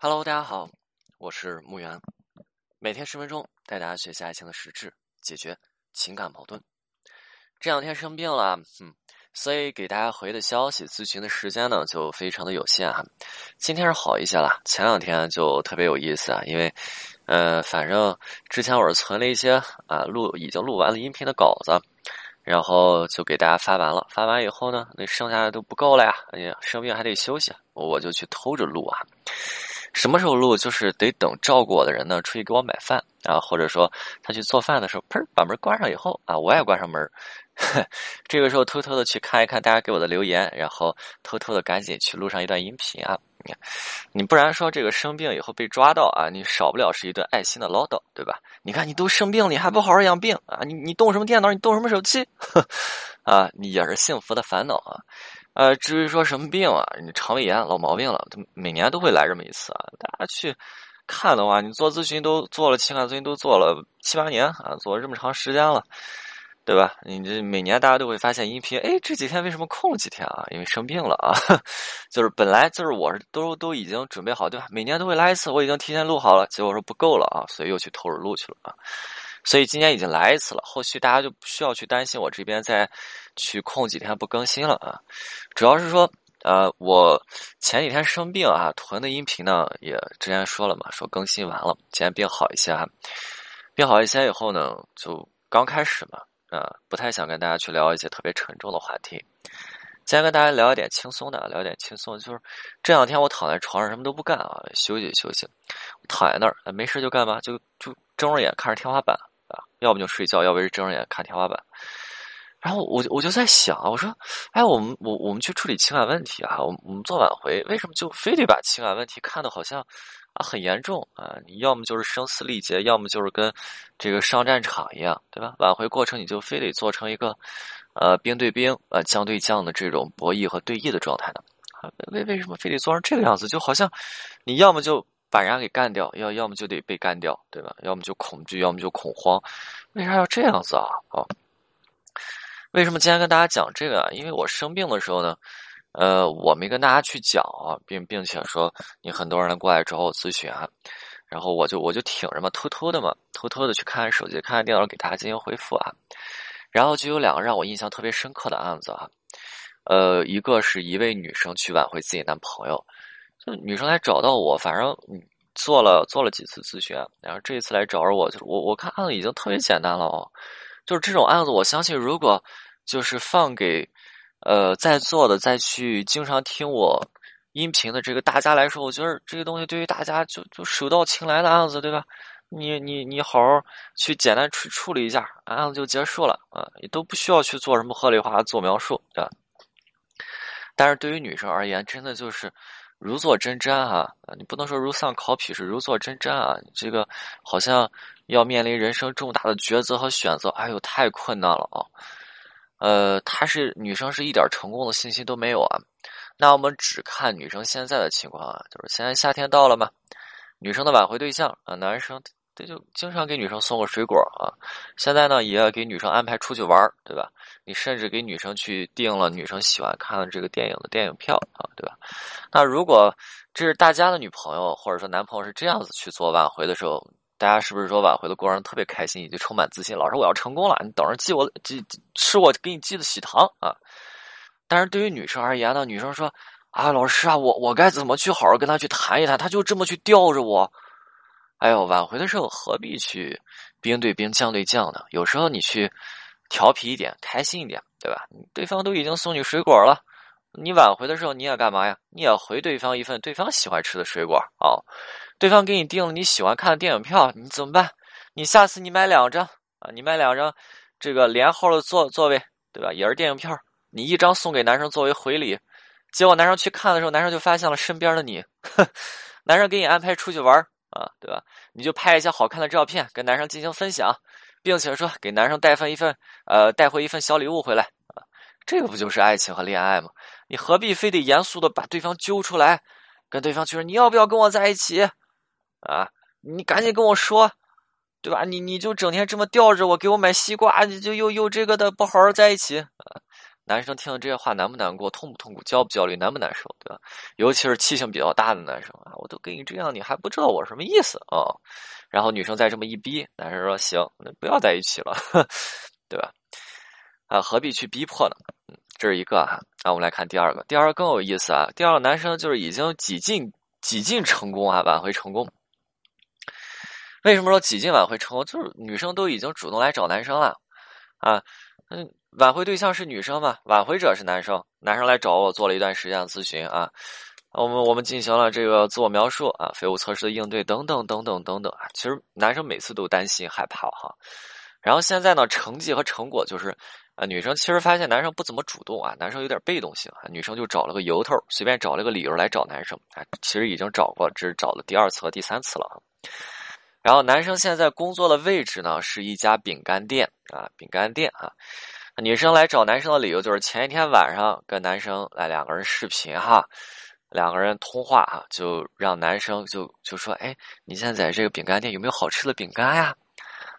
Hello，大家好，我是木源，每天十分钟带大家学习爱情的实质，解决情感矛盾。这两天生病了，嗯，所以给大家回的消息、咨询的时间呢就非常的有限哈。今天是好一些了，前两天就特别有意思啊，因为，呃，反正之前我是存了一些啊录已经录完了音频的稿子，然后就给大家发完了。发完以后呢，那剩下的都不够了呀，哎呀，生病还得休息，我就去偷着录啊。什么时候录？就是得等照顾我的人呢出去给我买饭啊，或者说他去做饭的时候，砰，把门关上以后啊，我也关上门。这个时候偷偷的去看一看大家给我的留言，然后偷偷的赶紧去录上一段音频啊。你不然说这个生病以后被抓到啊，你少不了是一顿爱心的唠叨，对吧？你看你都生病，你还不好好养病啊？你你动什么电脑？你动什么手机？啊，你也是幸福的烦恼啊。呃，至于说什么病啊，你肠胃炎老毛病了，每年都会来这么一次啊。大家去看的话，你做咨询都做了，情感咨询都做了七八年啊，做了这么长时间了，对吧？你这每年大家都会发现音频，哎，这几天为什么空了几天啊？因为生病了啊，就是本来就是我是都都已经准备好，对吧？每年都会来一次，我已经提前录好了，结果说不够了啊，所以又去偷着录去了啊。所以今年已经来一次了，后续大家就不需要去担心我这边再去空几天不更新了啊。主要是说，呃，我前几天生病啊，囤的音频呢也之前说了嘛，说更新完了，今天病好一些啊。病好一些以后呢，就刚开始嘛，啊，不太想跟大家去聊一些特别沉重的话题。今天跟大家聊一点轻松的，聊点轻松，就是这两天我躺在床上什么都不干啊，休息休息，躺在那儿没事就干嘛，就就睁着眼看着天花板。啊，要不就睡觉，要不是睁着眼看天花板。然后我我就在想，我说，哎，我们我我们去处理情感问题啊，我们我们做挽回，为什么就非得把情感问题看得好像啊很严重啊？你要么就是声嘶力竭，要么就是跟这个上战场一样，对吧？挽回过程你就非得做成一个呃兵对兵呃将对将的这种博弈和对弈的状态呢？啊，为为什么非得做成这个样子？就好像你要么就。把人家给干掉，要要么就得被干掉，对吧？要么就恐惧，要么就恐慌。为啥要这样子啊？啊？为什么今天跟大家讲这个啊？因为我生病的时候呢，呃，我没跟大家去讲啊，并并且说你很多人过来找我咨询啊，然后我就我就挺着嘛，偷偷的嘛，偷偷的去看看手机，看看电脑，给大家进行回复啊。然后就有两个让我印象特别深刻的案子啊，呃，一个是一位女生去挽回自己男朋友。女生来找到我，反正做了做了几次咨询，然后这一次来找着我，就是我我看案子已经特别简单了哦，就是这种案子，我相信如果就是放给呃在座的再去经常听我音频的这个大家来说，我觉得这个东西对于大家就就手到擒来的案子，对吧？你你你好好去简单处处理一下，案子就结束了啊，你都不需要去做什么合理化做描述，对吧？但是对于女生而言，真的就是。如坐针毡哈，你不能说如丧考妣，是如坐针毡啊！这个好像要面临人生重大的抉择和选择，哎呦，太困难了啊！呃，她是女生，是一点成功的信心都没有啊。那我们只看女生现在的情况啊，就是现在夏天到了嘛，女生的挽回对象啊，男生这就经常给女生送个水果啊。现在呢，也要给女生安排出去玩对吧？你甚至给女生去订了女生喜欢看的这个电影的电影票啊，对吧？那如果这是大家的女朋友或者说男朋友是这样子去做挽回的时候，大家是不是说挽回的过程特别开心，以及充满自信？老师，我要成功了，你等着寄我寄吃我给你寄的喜糖啊！但是对于女生而言呢，女生说啊，老师啊，我我该怎么去好好跟他去谈一谈？他就这么去吊着我，哎呦，挽回的时候何必去兵对兵将对将呢？有时候你去调皮一点，开心一点，对吧？对方都已经送你水果了。你挽回的时候，你也干嘛呀？你也回对方一份对方喜欢吃的水果啊。对方给你订了你喜欢看的电影票，你怎么办？你下次你买两张啊，你买两张这个连号的座座位，对吧？也是电影票，你一张送给男生作为回礼。结果男生去看的时候，男生就发现了身边的你，男生给你安排出去玩啊，对吧？你就拍一些好看的照片跟男生进行分享，并且说给男生带份一份呃带回一份小礼物回来啊。这个不就是爱情和恋爱吗？你何必非得严肃的把对方揪出来，跟对方去说你要不要跟我在一起？啊，你赶紧跟我说，对吧？你你就整天这么吊着我，给我买西瓜，你就又又这个的，不好好在一起啊？男生听了这些话难不难过、痛不痛苦、焦不焦虑、难不难受，对吧？尤其是气性比较大的男生啊，我都跟你这样，你还不知道我什么意思啊？然后女生再这么一逼，男生说行，那不要在一起了，对吧？啊，何必去逼迫呢？嗯，这是一个哈。那，我们来看第二个，第二个更有意思啊。第二个男生就是已经几近几近成功啊，挽回成功。为什么说几近挽回成功？就是女生都已经主动来找男生了啊。嗯，挽回对象是女生嘛？挽回者是男生，男生来找我做了一段时间的咨询啊。我们我们进行了这个自我描述啊，废物测试的应对等等等等等等啊。其实男生每次都担心害怕哈。然后现在呢，成绩和成果就是啊，女生其实发现男生不怎么主动啊，男生有点被动性啊，女生就找了个由头，随便找了个理由来找男生啊。其实已经找过，这是找了第二次和第三次了。然后男生现在工作的位置呢是一家饼干店啊，饼干店啊。女生来找男生的理由就是前一天晚上跟男生来两个人视频哈，两个人通话哈，就让男生就就说：“哎，你现在在这个饼干店有没有好吃的饼干呀？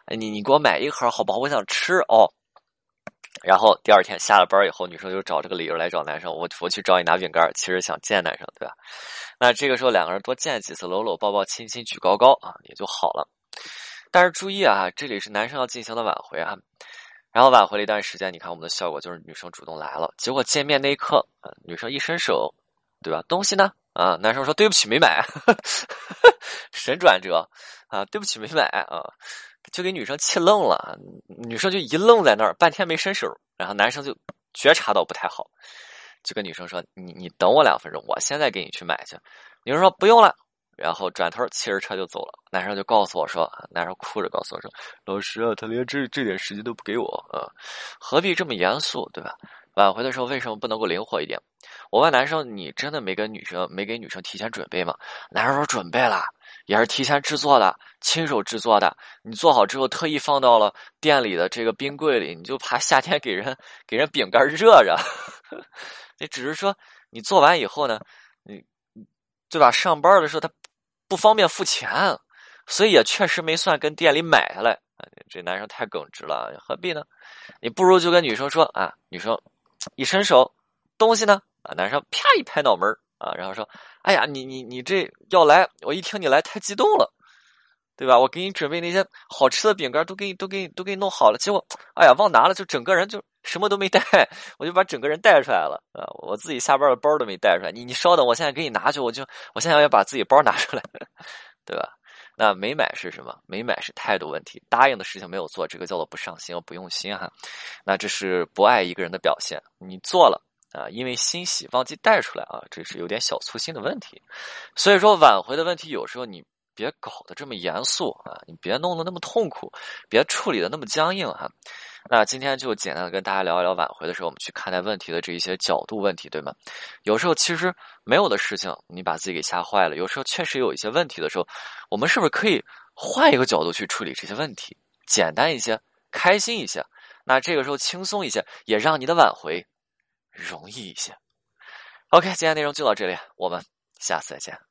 哎，你你给我买一盒好不好？我想吃哦。”然后第二天下了班以后，女生就找这个理由来找男生：“我我去找你拿饼干，其实想见男生，对吧？”那这个时候两个人多见几次，搂搂抱抱亲亲举高高啊，也就好了。但是注意啊，这里是男生要进行的挽回啊。然后挽回了一段时间，你看我们的效果就是女生主动来了。结果见面那一刻啊，女生一伸手，对吧？东西呢？啊，男生说对不起没买。神转折啊，对不起没买啊，就给女生气愣了。女生就一愣在那儿，半天没伸手。然后男生就觉察到不太好。就跟女生说：“你你等我两分钟，我现在给你去买去。”女生说：“不用了。”然后转头骑着车就走了。男生就告诉我说：“男生哭着告诉我说，老师啊，他连这这点时间都不给我啊，何必这么严肃，对吧？挽回的时候为什么不能够灵活一点？”我问男生：“你真的没跟女生没给女生提前准备吗？”男生说：“准备了，也是提前制作的，亲手制作的。你做好之后，特意放到了店里的这个冰柜里，你就怕夏天给人给人饼干热着。”你只是说，你做完以后呢，你对吧？上班的时候他不方便付钱，所以也确实没算跟店里买下来。这男生太耿直了，何必呢？你不如就跟女生说啊，女生一伸手，东西呢？啊，男生啪一拍脑门啊，然后说：“哎呀，你你你这要来，我一听你来太激动了。”对吧？我给你准备那些好吃的饼干，都给你都给你都给你弄好了。结果，哎呀，忘拿了，就整个人就什么都没带，我就把整个人带出来了啊！我自己下班的包都没带出来。你你稍等，我现在给你拿去，我就我现在要把自己包拿出来，对吧？那没买是什么？没买是态度问题，答应的事情没有做，这个叫做不上心不用心哈。那这是不爱一个人的表现。你做了啊，因为欣喜忘记带出来啊，这是有点小粗心的问题。所以说挽回的问题，有时候你。别搞得这么严肃啊！你别弄得那么痛苦，别处理的那么僵硬哈。那今天就简单的跟大家聊一聊挽回的时候，我们去看待问题的这一些角度问题，对吗？有时候其实没有的事情，你把自己给吓坏了。有时候确实有一些问题的时候，我们是不是可以换一个角度去处理这些问题？简单一些，开心一些。那这个时候轻松一些，也让你的挽回容易一些。OK，今天内容就到这里，我们下次再见。